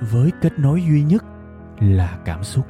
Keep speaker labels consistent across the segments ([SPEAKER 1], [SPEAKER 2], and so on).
[SPEAKER 1] với kết nối duy nhất là cảm xúc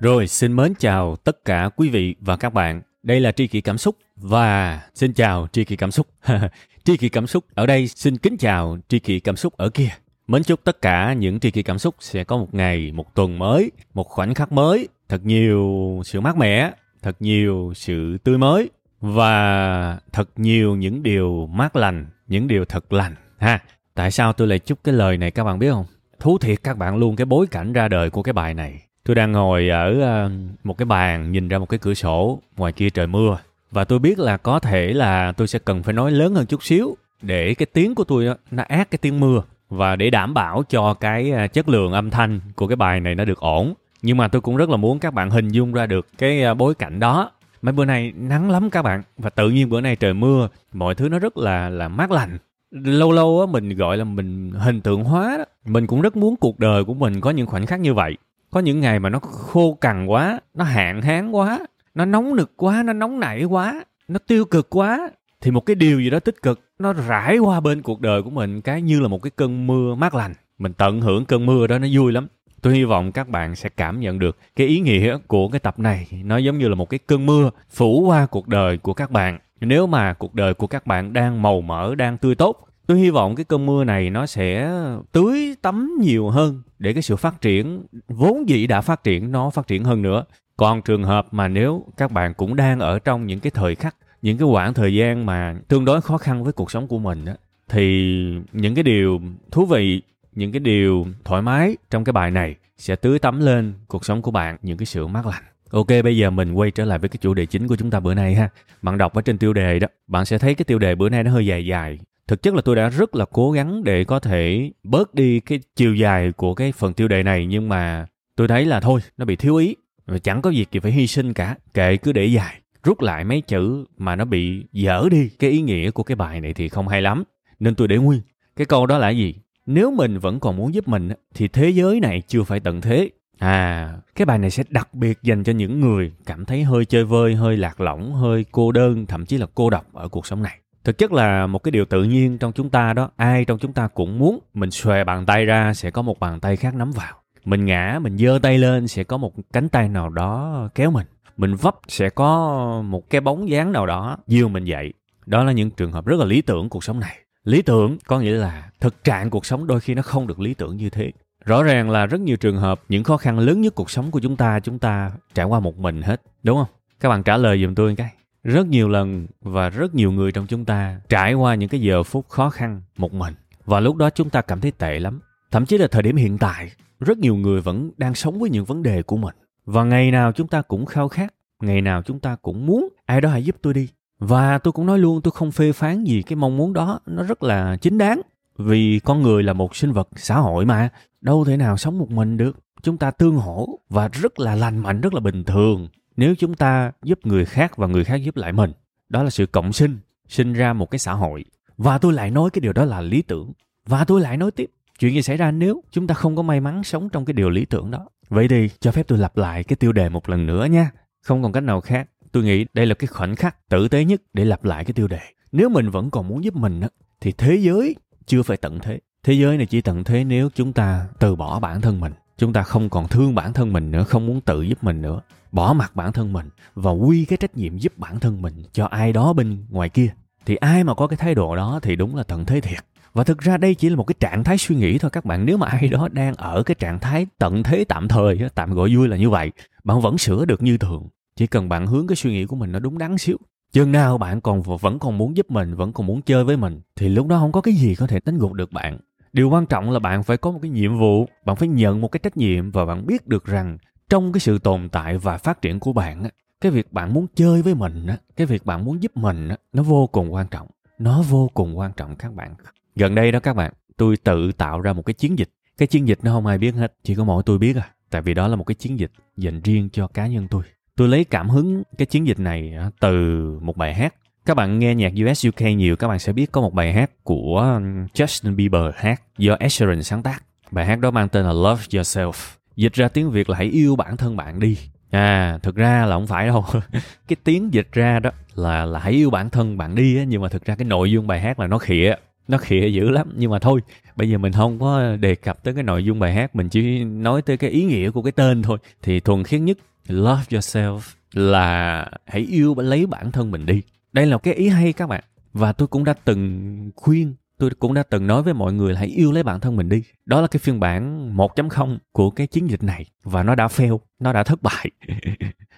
[SPEAKER 1] Rồi, xin mến chào tất cả quý vị và các bạn. Đây là Tri Kỷ Cảm Xúc và xin chào Tri Kỷ Cảm Xúc. tri Kỷ Cảm Xúc ở đây xin kính chào Tri Kỷ Cảm Xúc ở kia. Mến chúc tất cả những Tri Kỷ Cảm Xúc sẽ có một ngày, một tuần mới, một khoảnh khắc mới, thật nhiều sự mát mẻ, thật nhiều sự tươi mới và thật nhiều những điều mát lành, những điều thật lành ha. Tại sao tôi lại chúc cái lời này các bạn biết không? Thú thiệt các bạn luôn cái bối cảnh ra đời của cái bài này Tôi đang ngồi ở ờ, một cái bàn nhìn ra một cái cửa sổ, ngoài kia trời mưa. Và tôi biết là có thể là tôi sẽ cần phải nói lớn hơn chút xíu để cái tiếng của tôi nó át cái tiếng mưa và để đảm bảo cho cái à, chất lượng âm thanh của cái bài này nó được ổn. Nhưng mà tôi cũng rất là muốn các bạn hình dung ra được cái à, bối cảnh đó. Mấy bữa nay nắng lắm các bạn và tự nhiên bữa nay trời mưa, mọi thứ nó rất là là mát lành. Lâu lâu á mình gọi là mình hình tượng hóa đó. Mình cũng rất muốn cuộc đời của mình có những khoảnh khắc như vậy có những ngày mà nó khô cằn quá nó hạn hán quá nó nóng nực quá nó nóng nảy quá nó tiêu cực quá thì một cái điều gì đó tích cực, nó rải qua bên cuộc đời của mình, cái như là một cái cơn mưa mát lành. Mình tận hưởng cơn mưa đó, nó vui lắm. Tôi hy vọng các bạn sẽ cảm nhận được cái ý nghĩa của cái tập này. Nó giống như là một cái cơn mưa phủ qua cuộc đời của các bạn. Nếu mà cuộc đời của các bạn đang màu mỡ, đang tươi tốt, tôi hy vọng cái cơn mưa này nó sẽ tưới tắm nhiều hơn để cái sự phát triển, vốn dĩ đã phát triển, nó phát triển hơn nữa. Còn trường hợp mà nếu các bạn cũng đang ở trong những cái thời khắc những cái quãng thời gian mà tương đối khó khăn với cuộc sống của mình á thì những cái điều thú vị những cái điều thoải mái trong cái bài này sẽ tưới tắm lên cuộc sống của bạn những cái sự mát lành. Ok, bây giờ mình quay trở lại với cái chủ đề chính của chúng ta bữa nay ha. Bạn đọc ở trên tiêu đề đó, bạn sẽ thấy cái tiêu đề bữa nay nó hơi dài dài. Thực chất là tôi đã rất là cố gắng để có thể bớt đi cái chiều dài của cái phần tiêu đề này nhưng mà tôi thấy là thôi nó bị thiếu ý. Và chẳng có việc gì phải hy sinh cả kệ cứ để dài rút lại mấy chữ mà nó bị dở đi. Cái ý nghĩa của cái bài này thì không hay lắm, nên tôi để nguyên. Cái câu đó là gì? Nếu mình vẫn còn muốn giúp mình thì thế giới này chưa phải tận thế. À cái bài này sẽ đặc biệt dành cho những người cảm thấy hơi chơi vơi, hơi lạc lõng, hơi cô đơn, thậm chí là cô độc ở cuộc sống này. Thực chất là một cái điều tự nhiên trong chúng ta đó. Ai trong chúng ta cũng muốn mình xòe bàn tay ra sẽ có một bàn tay khác nắm vào. Mình ngã, mình giơ tay lên sẽ có một cánh tay nào đó kéo mình mình vấp sẽ có một cái bóng dáng nào đó dìu mình dậy. Đó là những trường hợp rất là lý tưởng cuộc sống này. Lý tưởng có nghĩa là thực trạng cuộc sống đôi khi nó không được lý tưởng như thế. Rõ ràng là rất nhiều trường hợp, những khó khăn lớn nhất cuộc sống của chúng ta chúng ta trải qua một mình hết, đúng không? Các bạn trả lời giùm tôi cái. Rất nhiều lần và rất nhiều người trong chúng ta trải qua những cái giờ phút khó khăn một mình. Và lúc đó chúng ta cảm thấy tệ lắm. Thậm chí là thời điểm hiện tại, rất nhiều người vẫn đang sống với những vấn đề của mình và ngày nào chúng ta cũng khao khát, ngày nào chúng ta cũng muốn, ai đó hãy giúp tôi đi. Và tôi cũng nói luôn, tôi không phê phán gì cái mong muốn đó, nó rất là chính đáng. Vì con người là một sinh vật xã hội mà, đâu thể nào sống một mình được. Chúng ta tương hỗ và rất là lành mạnh, rất là bình thường nếu chúng ta giúp người khác và người khác giúp lại mình. Đó là sự cộng sinh sinh ra một cái xã hội. Và tôi lại nói cái điều đó là lý tưởng. Và tôi lại nói tiếp, chuyện gì xảy ra nếu chúng ta không có may mắn sống trong cái điều lý tưởng đó? Vậy thì cho phép tôi lặp lại cái tiêu đề một lần nữa nha. Không còn cách nào khác, tôi nghĩ đây là cái khoảnh khắc tử tế nhất để lặp lại cái tiêu đề. Nếu mình vẫn còn muốn giúp mình thì thế giới chưa phải tận thế. Thế giới này chỉ tận thế nếu chúng ta từ bỏ bản thân mình. Chúng ta không còn thương bản thân mình nữa, không muốn tự giúp mình nữa. Bỏ mặt bản thân mình và quy cái trách nhiệm giúp bản thân mình cho ai đó bên ngoài kia. Thì ai mà có cái thái độ đó thì đúng là tận thế thiệt và thực ra đây chỉ là một cái trạng thái suy nghĩ thôi các bạn. Nếu mà ai đó đang ở cái trạng thái tận thế tạm thời tạm gọi vui là như vậy, bạn vẫn sửa được như thường. Chỉ cần bạn hướng cái suy nghĩ của mình nó đúng đắn xíu. Chừng nào bạn còn vẫn còn muốn giúp mình, vẫn còn muốn chơi với mình, thì lúc đó không có cái gì có thể đánh gục được bạn. Điều quan trọng là bạn phải có một cái nhiệm vụ, bạn phải nhận một cái trách nhiệm và bạn biết được rằng trong cái sự tồn tại và phát triển của bạn cái việc bạn muốn chơi với mình cái việc bạn muốn giúp mình nó vô cùng quan trọng. Nó vô cùng quan trọng các bạn gần đây đó các bạn, tôi tự tạo ra một cái chiến dịch. Cái chiến dịch nó không ai biết hết, chỉ có mỗi tôi biết à. Tại vì đó là một cái chiến dịch dành riêng cho cá nhân tôi. Tôi lấy cảm hứng cái chiến dịch này à, từ một bài hát. Các bạn nghe nhạc US UK nhiều, các bạn sẽ biết có một bài hát của Justin Bieber hát do Ed Sheeran sáng tác. Bài hát đó mang tên là Love Yourself. Dịch ra tiếng Việt là hãy yêu bản thân bạn đi. À thực ra là không phải đâu. Cái tiếng dịch ra đó là là hãy yêu bản thân bạn đi á, nhưng mà thực ra cái nội dung bài hát là nó khịa nó khịa dữ lắm. Nhưng mà thôi, bây giờ mình không có đề cập tới cái nội dung bài hát, mình chỉ nói tới cái ý nghĩa của cái tên thôi. Thì thuần khiết nhất, love yourself, là hãy yêu lấy bản thân mình đi. Đây là cái ý hay các bạn. Và tôi cũng đã từng khuyên, tôi cũng đã từng nói với mọi người là hãy yêu lấy bản thân mình đi. Đó là cái phiên bản 1.0 của cái chiến dịch này. Và nó đã fail, nó đã thất bại.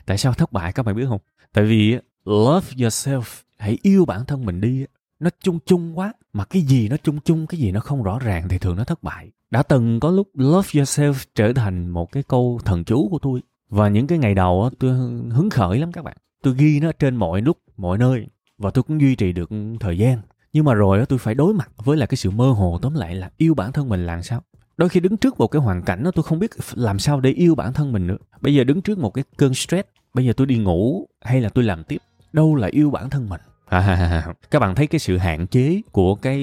[SPEAKER 1] Tại sao thất bại các bạn biết không? Tại vì love yourself, hãy yêu bản thân mình đi nó chung chung quá. Mà cái gì nó chung chung, cái gì nó không rõ ràng thì thường nó thất bại. Đã từng có lúc love yourself trở thành một cái câu thần chú của tôi. Và những cái ngày đầu tôi hứng khởi lắm các bạn. Tôi ghi nó trên mọi lúc mọi nơi. Và tôi cũng duy trì được thời gian. Nhưng mà rồi tôi phải đối mặt với là cái sự mơ hồ tóm lại là yêu bản thân mình làm sao. Đôi khi đứng trước một cái hoàn cảnh đó tôi không biết làm sao để yêu bản thân mình nữa. Bây giờ đứng trước một cái cơn stress. Bây giờ tôi đi ngủ hay là tôi làm tiếp? Đâu là yêu bản thân mình? À, các bạn thấy cái sự hạn chế của cái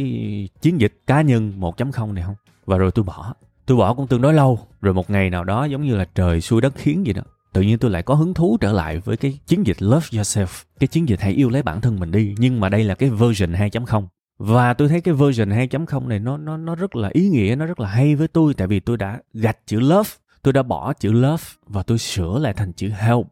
[SPEAKER 1] chiến dịch cá nhân 1.0 này không? Và rồi tôi bỏ. Tôi bỏ cũng tương đối lâu. Rồi một ngày nào đó giống như là trời xuôi đất khiến gì đó. Tự nhiên tôi lại có hứng thú trở lại với cái chiến dịch Love Yourself. Cái chiến dịch hãy yêu lấy bản thân mình đi. Nhưng mà đây là cái version 2.0. Và tôi thấy cái version 2.0 này nó nó nó rất là ý nghĩa, nó rất là hay với tôi tại vì tôi đã gạch chữ love, tôi đã bỏ chữ love và tôi sửa lại thành chữ help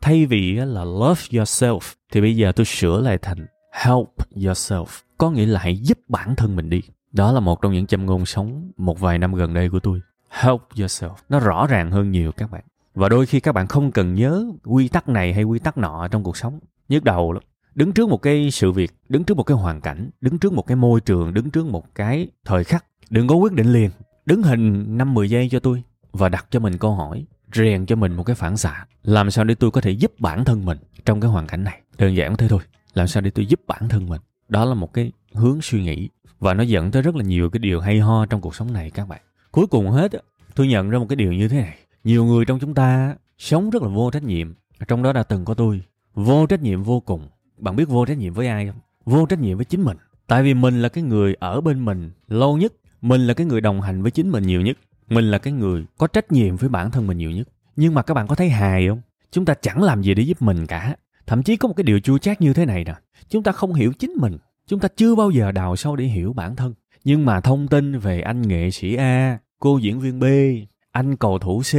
[SPEAKER 1] thay vì là love yourself, thì bây giờ tôi sửa lại thành help yourself. Có nghĩa là hãy giúp bản thân mình đi. Đó là một trong những châm ngôn sống một vài năm gần đây của tôi. Help yourself. Nó rõ ràng hơn nhiều các bạn. Và đôi khi các bạn không cần nhớ quy tắc này hay quy tắc nọ trong cuộc sống. Nhức đầu lắm. Đứng trước một cái sự việc, đứng trước một cái hoàn cảnh, đứng trước một cái môi trường, đứng trước một cái thời khắc, đừng có quyết định liền. Đứng hình năm mười giây cho tôi và đặt cho mình câu hỏi rèn cho mình một cái phản xạ. Làm sao để tôi có thể giúp bản thân mình trong cái hoàn cảnh này? Đơn giản thế thôi. Làm sao để tôi giúp bản thân mình? Đó là một cái hướng suy nghĩ và nó dẫn tới rất là nhiều cái điều hay ho trong cuộc sống này các bạn. Cuối cùng hết tôi nhận ra một cái điều như thế này. Nhiều người trong chúng ta sống rất là vô trách nhiệm. Trong đó đã từng có tôi. Vô trách nhiệm vô cùng. Bạn biết vô trách nhiệm với ai không? Vô trách nhiệm với chính mình. Tại vì mình là cái người ở bên mình lâu nhất. Mình là cái người đồng hành với chính mình nhiều nhất mình là cái người có trách nhiệm với bản thân mình nhiều nhất. Nhưng mà các bạn có thấy hài không? Chúng ta chẳng làm gì để giúp mình cả. Thậm chí có một cái điều chua chát như thế này nè. Chúng ta không hiểu chính mình. Chúng ta chưa bao giờ đào sâu để hiểu bản thân. Nhưng mà thông tin về anh nghệ sĩ a, cô diễn viên b, anh cầu thủ c,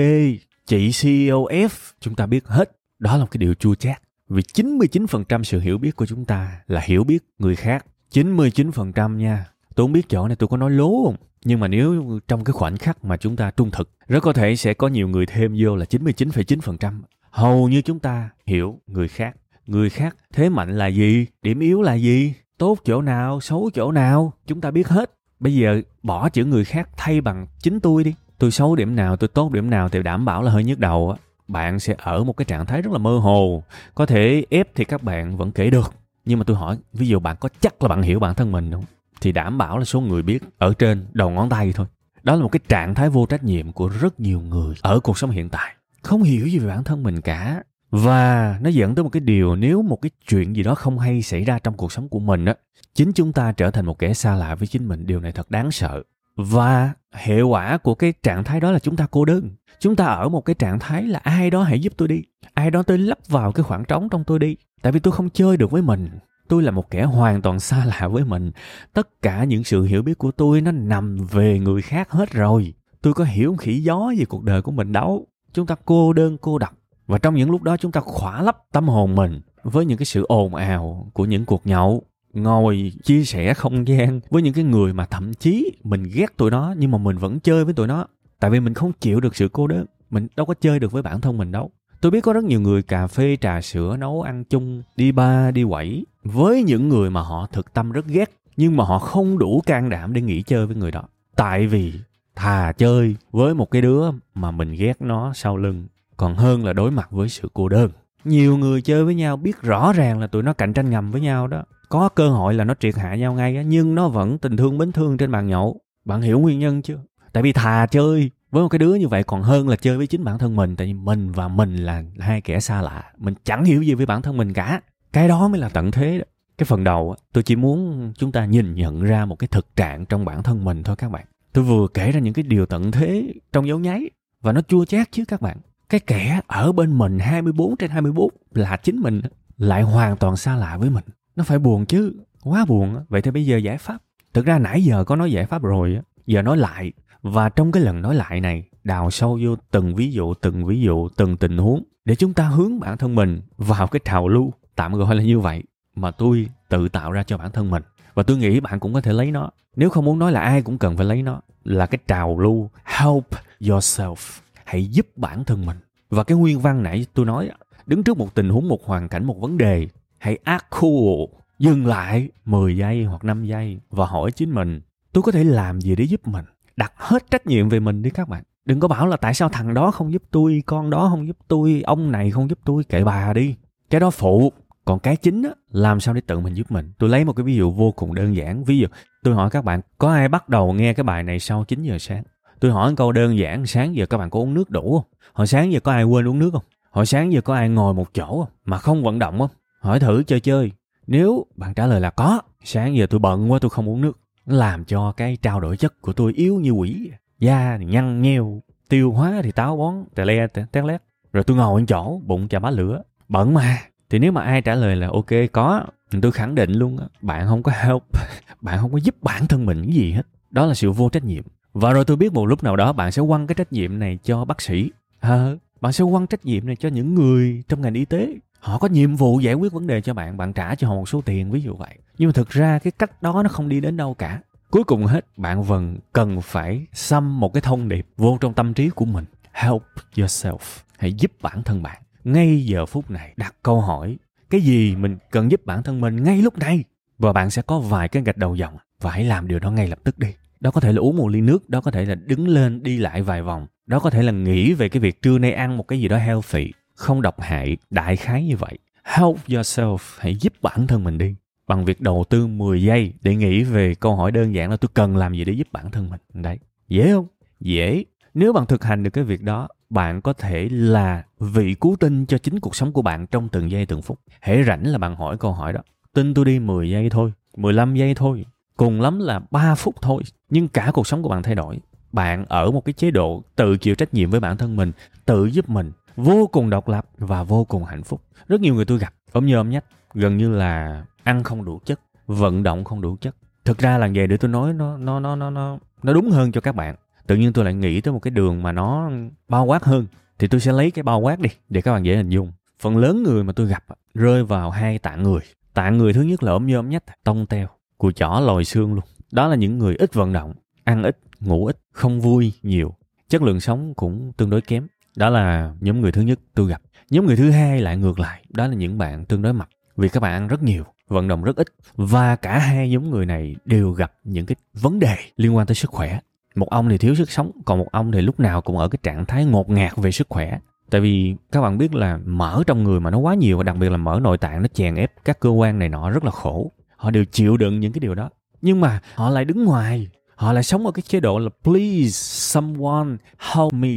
[SPEAKER 1] chị CEO F, chúng ta biết hết. Đó là một cái điều chua chát. Vì 99% sự hiểu biết của chúng ta là hiểu biết người khác. 99% nha. Tôi không biết chỗ này tôi có nói lố không? Nhưng mà nếu trong cái khoảnh khắc mà chúng ta trung thực, rất có thể sẽ có nhiều người thêm vô là 99,9%. Hầu như chúng ta hiểu người khác. Người khác thế mạnh là gì? Điểm yếu là gì? Tốt chỗ nào? Xấu chỗ nào? Chúng ta biết hết. Bây giờ bỏ chữ người khác thay bằng chính tôi đi. Tôi xấu điểm nào, tôi tốt điểm nào thì đảm bảo là hơi nhức đầu á. Bạn sẽ ở một cái trạng thái rất là mơ hồ. Có thể ép thì các bạn vẫn kể được. Nhưng mà tôi hỏi, ví dụ bạn có chắc là bạn hiểu bản thân mình không? Thì đảm bảo là số người biết ở trên đầu ngón tay thôi. Đó là một cái trạng thái vô trách nhiệm của rất nhiều người ở cuộc sống hiện tại. Không hiểu gì về bản thân mình cả. Và nó dẫn tới một cái điều nếu một cái chuyện gì đó không hay xảy ra trong cuộc sống của mình á, chính chúng ta trở thành một kẻ xa lạ với chính mình, điều này thật đáng sợ. Và hệ quả của cái trạng thái đó là chúng ta cô đơn. Chúng ta ở một cái trạng thái là ai đó hãy giúp tôi đi. Ai đó tới lấp vào cái khoảng trống trong tôi đi. Tại vì tôi không chơi được với mình tôi là một kẻ hoàn toàn xa lạ với mình. Tất cả những sự hiểu biết của tôi nó nằm về người khác hết rồi. Tôi có hiểu khỉ gió về cuộc đời của mình đâu. Chúng ta cô đơn, cô độc. Và trong những lúc đó chúng ta khỏa lấp tâm hồn mình với những cái sự ồn ào của những cuộc nhậu, ngồi, chia sẻ không gian với những cái người mà thậm chí mình ghét tụi nó nhưng mà mình vẫn chơi với tụi nó. Tại vì mình không chịu được sự cô đơn. Mình đâu có chơi được với bản thân mình đâu tôi biết có rất nhiều người cà phê, trà sữa, nấu ăn chung, đi ba đi quẩy. Với những người mà họ thực tâm rất ghét, nhưng mà họ không đủ can đảm để nghỉ chơi với người đó. Tại vì thà chơi với một cái đứa mà mình ghét nó sau lưng, còn hơn là đối mặt với sự cô đơn. Nhiều người chơi với nhau biết rõ ràng là tụi nó cạnh tranh ngầm với nhau đó. Có cơ hội là nó triệt hạ nhau ngay nhưng nó vẫn tình thương mến thương trên bàn nhậu. Bạn hiểu nguyên nhân chưa? Tại vì thà chơi với một cái đứa như vậy còn hơn là chơi với chính bản thân mình, tại vì mình và mình là hai kẻ xa lạ. Mình chẳng hiểu gì về bản thân mình cả. Cái đó mới là tận thế đó. Cái phần đầu tôi chỉ muốn chúng ta nhìn nhận ra một cái thực trạng trong bản thân mình thôi các bạn. Tôi vừa kể ra những cái điều tận thế trong dấu nháy và nó chua chát chứ các bạn. Cái kẻ ở bên mình 24 trên 24 là chính mình lại hoàn toàn xa lạ với mình. Nó phải buồn chứ, quá buồn vậy thì bây giờ giải pháp. Thực ra nãy giờ có nói giải pháp rồi giờ nói lại và trong cái lần nói lại này, đào sâu vô từng ví dụ, từng ví dụ, từng tình huống để chúng ta hướng bản thân mình vào cái trào lưu. Tạm gọi là như vậy mà tôi tự tạo ra cho bản thân mình. Và tôi nghĩ bạn cũng có thể lấy nó. Nếu không muốn nói là ai cũng cần phải lấy nó, là cái trào lưu, help yourself. Hãy giúp bản thân mình. Và cái nguyên văn nãy tôi nói đứng trước một tình huống, một hoàn cảnh, một vấn đề, hãy act cool. Dừng lại 10 giây hoặc 5 giây và hỏi chính mình, tôi có thể làm gì để giúp mình? Đặt hết trách nhiệm về mình đi các bạn. Đừng có bảo là tại sao thằng đó không giúp tôi, con đó không giúp tôi, ông này không giúp tôi, kệ bà đi. Cái đó phụ. Còn cái chính á, làm sao để tự mình giúp mình? Tôi lấy một cái ví dụ vô cùng đơn giản. Ví dụ, tôi hỏi các bạn, có ai bắt đầu nghe cái bài này sau 9 giờ sáng? Tôi hỏi một câu đơn giản, sáng giờ các bạn có uống nước đủ không? Hồi sáng giờ có ai quên uống nước không? Hồi sáng giờ có ai ngồi một chỗ không? Mà không vận động không? Hỏi thử chơi chơi. Nếu bạn trả lời là có, sáng giờ tôi bận quá, tôi không uống nước làm cho cái trao đổi chất của tôi yếu như quỷ. Da thì nhăn nheo tiêu hóa thì táo bón tè le tét lét. Rồi tôi ngồi ở chỗ bụng chà bá lửa. Bẩn mà. Thì nếu mà ai trả lời là ok có tôi khẳng định luôn á bạn không có help bạn không có giúp bản thân mình cái gì hết. Đó là sự vô trách nhiệm. Và rồi tôi biết một lúc nào đó bạn sẽ quăng cái trách nhiệm này cho bác sĩ. À, bạn sẽ quăng trách nhiệm này cho những người trong ngành y tế họ có nhiệm vụ giải quyết vấn đề cho bạn bạn trả cho họ một số tiền, ví dụ vậy. Nhưng mà thực ra cái cách đó nó không đi đến đâu cả. Cuối cùng hết, bạn vẫn cần phải xăm một cái thông điệp vô trong tâm trí của mình. Help yourself. Hãy giúp bản thân bạn. Ngay giờ phút này, đặt câu hỏi, cái gì mình cần giúp bản thân mình ngay lúc này? Và bạn sẽ có vài cái gạch đầu dòng. Và hãy làm điều đó ngay lập tức đi. Đó có thể là uống một ly nước, đó có thể là đứng lên đi lại vài vòng. Đó có thể là nghĩ về cái việc trưa nay ăn một cái gì đó healthy không độc hại đại khái như vậy. Help yourself, hãy giúp bản thân mình đi. Bằng việc đầu tư 10 giây để nghĩ về câu hỏi đơn giản là tôi cần làm gì để giúp bản thân mình. Đấy, dễ không? Dễ. Nếu bạn thực hành được cái việc đó, bạn có thể là vị cứu tinh cho chính cuộc sống của bạn trong từng giây từng phút. Hễ rảnh là bạn hỏi câu hỏi đó. Tin tôi đi 10 giây thôi 15 giây thôi. Cùng lắm là 3 phút thôi, nhưng cả cuộc sống của bạn thay đổi. Bạn ở một cái chế độ tự chịu trách nhiệm với bản thân mình, tự giúp mình vô cùng độc lập và vô cùng hạnh phúc. Rất nhiều người tôi gặp, ốm như ốm nhách gần như là ăn không đủ chất, vận động không đủ chất. Thực ra là về để tôi nói nó nó nó nó nó nó đúng hơn cho các bạn. Tự nhiên tôi lại nghĩ tới một cái đường mà nó bao quát hơn, thì tôi sẽ lấy cái bao quát đi, để các bạn dễ hình dung. Phần lớn người mà tôi gặp rơi vào hai tạng người. Tạng người thứ nhất là ốm như ốm nhách tông teo, cùi chỏ lòi xương luôn. Đó là những người ít vận động, ăn ít, ngủ ít, không vui nhiều. Chất lượng sống cũng tương đối kém đó là nhóm người thứ nhất tôi gặp. Nhóm người thứ hai lại ngược lại. Đó là những bạn tương đối mập. Vì các bạn ăn rất nhiều, vận động rất ít. Và cả hai nhóm người này đều gặp những cái vấn đề liên quan tới sức khỏe. Một ông thì thiếu sức sống, còn một ông thì lúc nào cũng ở cái trạng thái ngột ngạt về sức khỏe. Tại vì các bạn biết là mỡ trong người mà nó quá nhiều, và đặc biệt là mỡ nội tạng nó chèn ép các cơ quan này nọ rất là khổ. Họ đều chịu đựng những cái điều đó. Nhưng mà họ lại đứng ngoài. Họ lại sống ở cái chế độ là, please, someone help me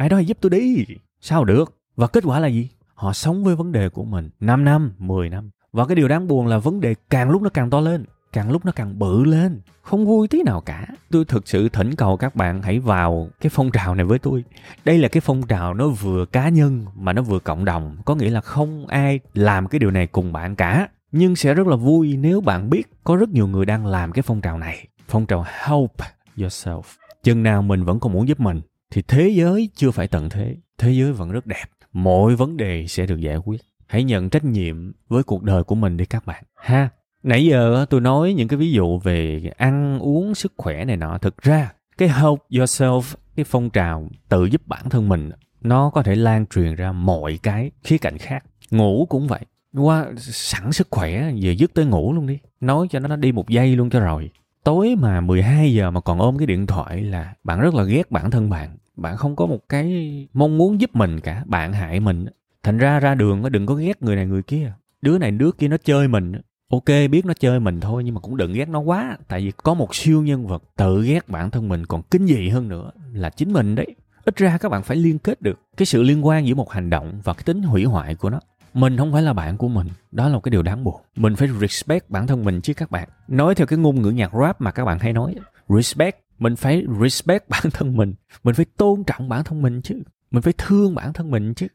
[SPEAKER 1] ai đó hãy giúp tôi đi. Sao được? Và kết quả là gì? Họ sống với vấn đề của mình 5 năm 10 năm. Và cái điều đáng buồn là vấn đề càng lúc nó càng to lên, càng lúc nó càng bự lên. Không vui tí nào cả. Tôi thực sự thỉnh cầu các bạn hãy vào cái phong trào này với tôi. Đây là cái phong trào nó vừa cá nhân mà nó vừa cộng đồng. Có nghĩa là không ai làm cái điều này cùng bạn cả. Nhưng sẽ rất là vui nếu bạn biết có rất nhiều người đang làm cái phong trào này. Phong trào help yourself. Chừng nào mình vẫn còn muốn giúp mình thì thế giới chưa phải tận thế. Thế giới vẫn rất đẹp. Mọi vấn đề sẽ được giải quyết. Hãy nhận trách nhiệm với cuộc đời của mình đi các bạn. Ha. Nãy giờ tôi nói những cái ví dụ về ăn uống, sức khỏe này nọ. Thực ra, cái help yourself, cái phong trào tự giúp bản thân mình, nó có thể lan truyền ra mọi cái khía cạnh khác. Ngủ cũng vậy. Qua sẵn sức khỏe, về dứt tới ngủ luôn đi. Nói cho nó đi một giây luôn cho rồi tối mà 12 giờ mà còn ôm cái điện thoại là bạn rất là ghét bản thân bạn. Bạn không có một cái mong muốn giúp mình cả, bạn hại mình. Thành ra ra đường đừng có ghét người này người kia. Đứa này đứa kia nó chơi mình ok, biết nó chơi mình thôi nhưng mà cũng đừng ghét nó quá. Tại vì có một siêu nhân vật tự ghét bản thân mình còn kinh dị hơn nữa là chính mình đấy. Ít ra các bạn phải liên kết được cái sự liên quan giữa một hành động và cái tính hủy hoại của nó mình không phải là bạn của mình. Đó là một cái điều đáng buồn. Mình phải respect bản thân mình chứ các bạn. Nói theo cái ngôn ngữ nhạc rap mà các bạn hay nói, respect. Mình phải respect bản thân mình. Mình phải tôn trọng bản thân mình chứ. Mình phải thương bản thân mình chứ.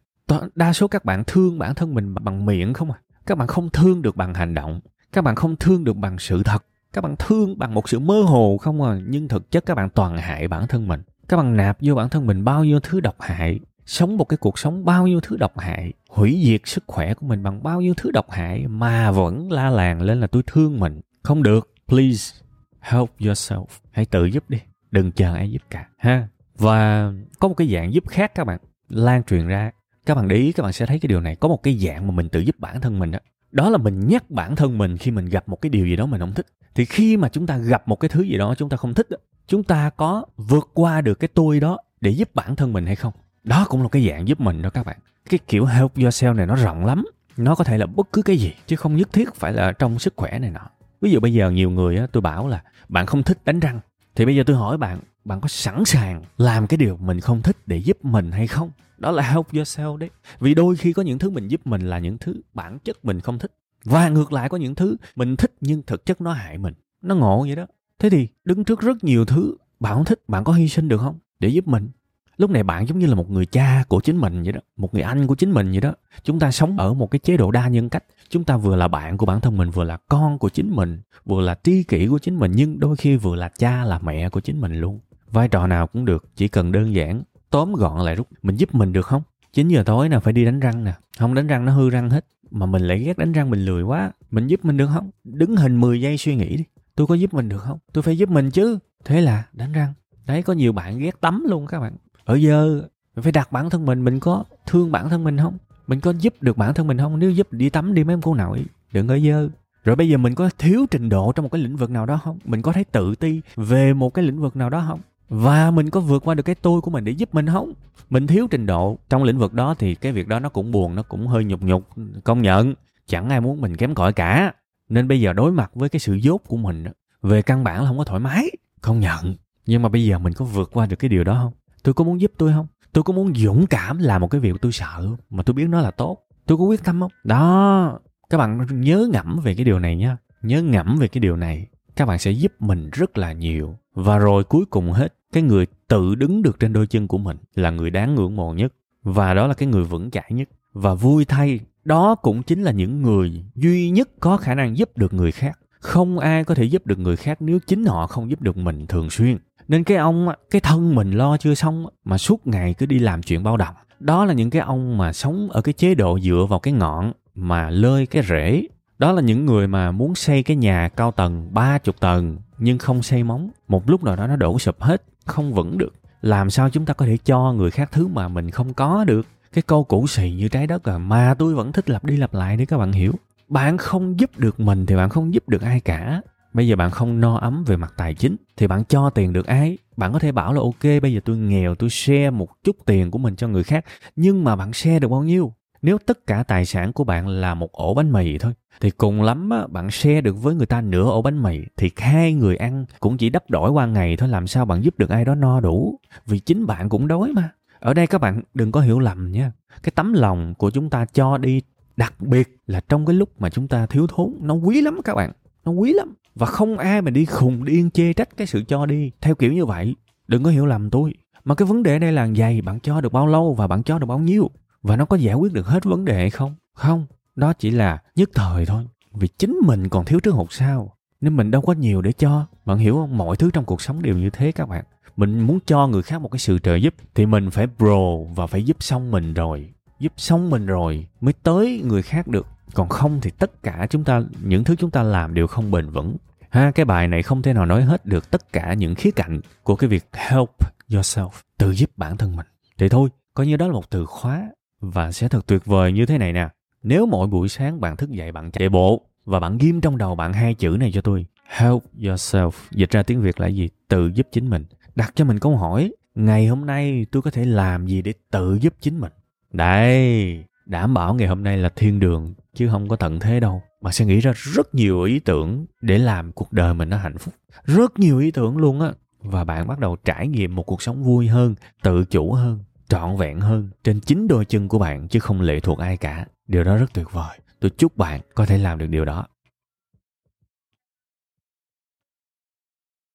[SPEAKER 1] Đa số các bạn thương bản thân mình bằng miệng không à. Các bạn không thương được bằng hành động. Các bạn không thương được bằng sự thật. Các bạn thương bằng một sự mơ hồ không à. Nhưng thực chất các bạn toàn hại bản thân mình. Các bạn nạp vô bản thân mình bao nhiêu thứ độc hại sống một cái cuộc sống bao nhiêu thứ độc hại hủy diệt sức khỏe của mình bằng bao nhiêu thứ độc hại mà vẫn la làng lên là tôi thương mình. Không được please help yourself. Hãy tự giúp đi đừng chờ ai giúp cả ha. Và có một cái dạng giúp khác các bạn lan truyền ra. Các bạn để ý các bạn sẽ thấy cái điều này. Có một cái dạng mà mình tự giúp bản thân mình đó. Đó là mình nhắc bản thân mình khi mình gặp một cái điều gì đó mình không thích. Thì khi mà chúng ta gặp một cái thứ gì đó chúng ta không thích đó, chúng ta có vượt qua được cái tôi đó để giúp bản thân mình hay không? Đó cũng là cái dạng giúp mình đó các bạn. Cái kiểu help yourself này nó rộng lắm. Nó có thể là bất cứ cái gì, chứ không nhất thiết phải là trong sức khỏe này nọ. Ví dụ bây giờ nhiều người á, tôi bảo là, bạn không thích đánh răng. Thì bây giờ tôi hỏi bạn bạn có sẵn sàng làm cái điều mình không thích để giúp mình hay không? Đó là help yourself đấy. Vì đôi khi có những thứ mình giúp mình là những thứ bản chất mình không thích. Và ngược lại có những thứ mình thích nhưng thực chất nó hại mình. Nó ngộ vậy đó. Thế thì đứng trước rất nhiều thứ, bạn không thích, bạn có hy sinh được không để giúp mình? Lúc này bạn giống như là một người cha của chính mình vậy đó, một người anh của chính mình vậy đó. Chúng ta sống ở một cái chế độ đa nhân cách. Chúng ta vừa là bạn của bản thân mình, vừa là con của chính mình, vừa là tri kỷ của chính mình, nhưng đôi khi vừa là cha là mẹ của chính mình luôn. Vai trò nào cũng được, chỉ cần đơn giản, tóm gọn lại rút. Mình giúp mình được không? 9 giờ tối nè, phải đi đánh răng nè. Không đánh răng nó hư răng hết. Mà mình lại ghét đánh răng, mình lười quá. Mình giúp mình được không? Đứng hình 10 giây suy nghĩ đi. Tôi có giúp mình được không? Tôi phải giúp mình chứ. Thế là đánh răng. Đấy, có nhiều bạn ghét tắm luôn các bạn ở giờ, mình phải đặt bản thân mình mình có thương bản thân mình không? Mình có giúp được bản thân mình không? Nếu giúp, đi tắm đi mấy ông cô nội. Đừng ở dơ rồi bây giờ mình có thiếu trình độ trong một cái lĩnh vực nào đó không? Mình có thấy tự ti về một cái lĩnh vực nào đó không? Và mình có vượt qua được cái tôi của mình để giúp mình không? Mình thiếu trình độ trong lĩnh vực đó thì cái việc đó nó cũng buồn, nó cũng hơi nhục nhục. Công nhận, chẳng ai muốn mình kém cỏi cả. Nên bây giờ đối mặt với cái sự dốt của mình về căn bản là không có thoải mái. Không nhận. Nhưng mà bây giờ mình có vượt qua được cái điều đó không? Tôi có muốn giúp tôi không? Tôi có muốn dũng cảm làm một cái việc tôi sợ, mà tôi biết nó là tốt. Tôi có quyết tâm không? Đó, các bạn nhớ ngẫm về cái điều này nhé nhớ ngẫm về cái điều này. Các bạn sẽ giúp mình rất là nhiều. Và rồi cuối cùng hết, cái người tự đứng được trên đôi chân của mình là người đáng ngưỡng mộ nhất. Và đó là cái người vững chãi nhất. Và vui thay, đó cũng chính là những người duy nhất có khả năng giúp được người khác. Không ai có thể giúp được người khác nếu chính họ không giúp được mình thường xuyên nên cái ông cái thân mình lo chưa xong mà suốt ngày cứ đi làm chuyện bao đồng đó là những cái ông mà sống ở cái chế độ dựa vào cái ngọn mà lơi cái rễ. Đó là những người mà muốn xây cái nhà cao tầng ba chục tầng, nhưng không xây móng. Một lúc nào đó nó đổ sụp hết, không vững được. Làm sao chúng ta có thể cho người khác thứ mà mình không có được? Cái câu cũ xì như trái đất à mà tôi vẫn thích lặp đi lặp lại để các bạn hiểu. Bạn không giúp được mình thì bạn không giúp được ai cả bây giờ bạn không no ấm về mặt tài chính thì bạn cho tiền được ai bạn có thể bảo là ok bây giờ tôi nghèo tôi share một chút tiền của mình cho người khác. Nhưng mà bạn share được bao nhiêu? Nếu tất cả tài sản của bạn là một ổ bánh mì thôi thì cùng lắm á, bạn share được với người ta nửa ổ bánh mì thì hai người ăn cũng chỉ đắp đổi qua ngày thôi làm sao bạn giúp được ai đó no đủ? Vì chính bạn cũng đói mà. Ở đây các bạn đừng có hiểu lầm nha. Cái tấm lòng của chúng ta cho đi đặc biệt là trong cái lúc mà chúng ta thiếu thốn nó quý lắm các bạn nó quý lắm và không ai mà đi khùng điên chê trách cái sự cho đi. Theo kiểu như vậy, đừng có hiểu lầm tôi. Mà cái vấn đề đây là dày, bạn cho được bao lâu và bạn cho được bao nhiêu? Và nó có giải quyết được hết vấn đề hay không? Không, đó chỉ là nhất thời thôi. Vì chính mình còn thiếu trước hụt sao? Nên mình đâu có nhiều để cho. Bạn hiểu không? Mọi thứ trong cuộc sống đều như thế các bạn. Mình muốn cho người khác một cái sự trợ giúp, thì mình phải bro và phải giúp xong mình rồi. Giúp xong mình rồi mới tới người khác được còn không thì tất cả chúng ta, những thứ chúng ta làm đều không bền vững. Ha, cái bài này không thể nào nói hết được tất cả những khía cạnh của cái việc help yourself, tự giúp bản thân mình. Thì thôi, coi như đó là một từ khóa và sẽ thật tuyệt vời như thế này nè. Nếu mỗi buổi sáng bạn thức dậy bạn chạy bộ và bạn ghim trong đầu bạn hai chữ này cho tôi, help yourself, dịch ra tiếng việt là gì? Tự giúp chính mình. Đặt cho mình câu hỏi, ngày hôm nay tôi có thể làm gì để tự giúp chính mình? Đấy đảm bảo ngày hôm nay là thiên đường, chứ không có tận thế đâu. Mà sẽ nghĩ ra rất nhiều ý tưởng để làm cuộc đời mình nó hạnh phúc. Rất nhiều ý tưởng luôn á. Và bạn bắt đầu trải nghiệm một cuộc sống vui hơn, tự chủ hơn, trọn vẹn hơn trên chính đôi chân của bạn, chứ không lệ thuộc ai cả. Điều đó rất tuyệt vời. Tôi chúc bạn có thể làm được điều đó.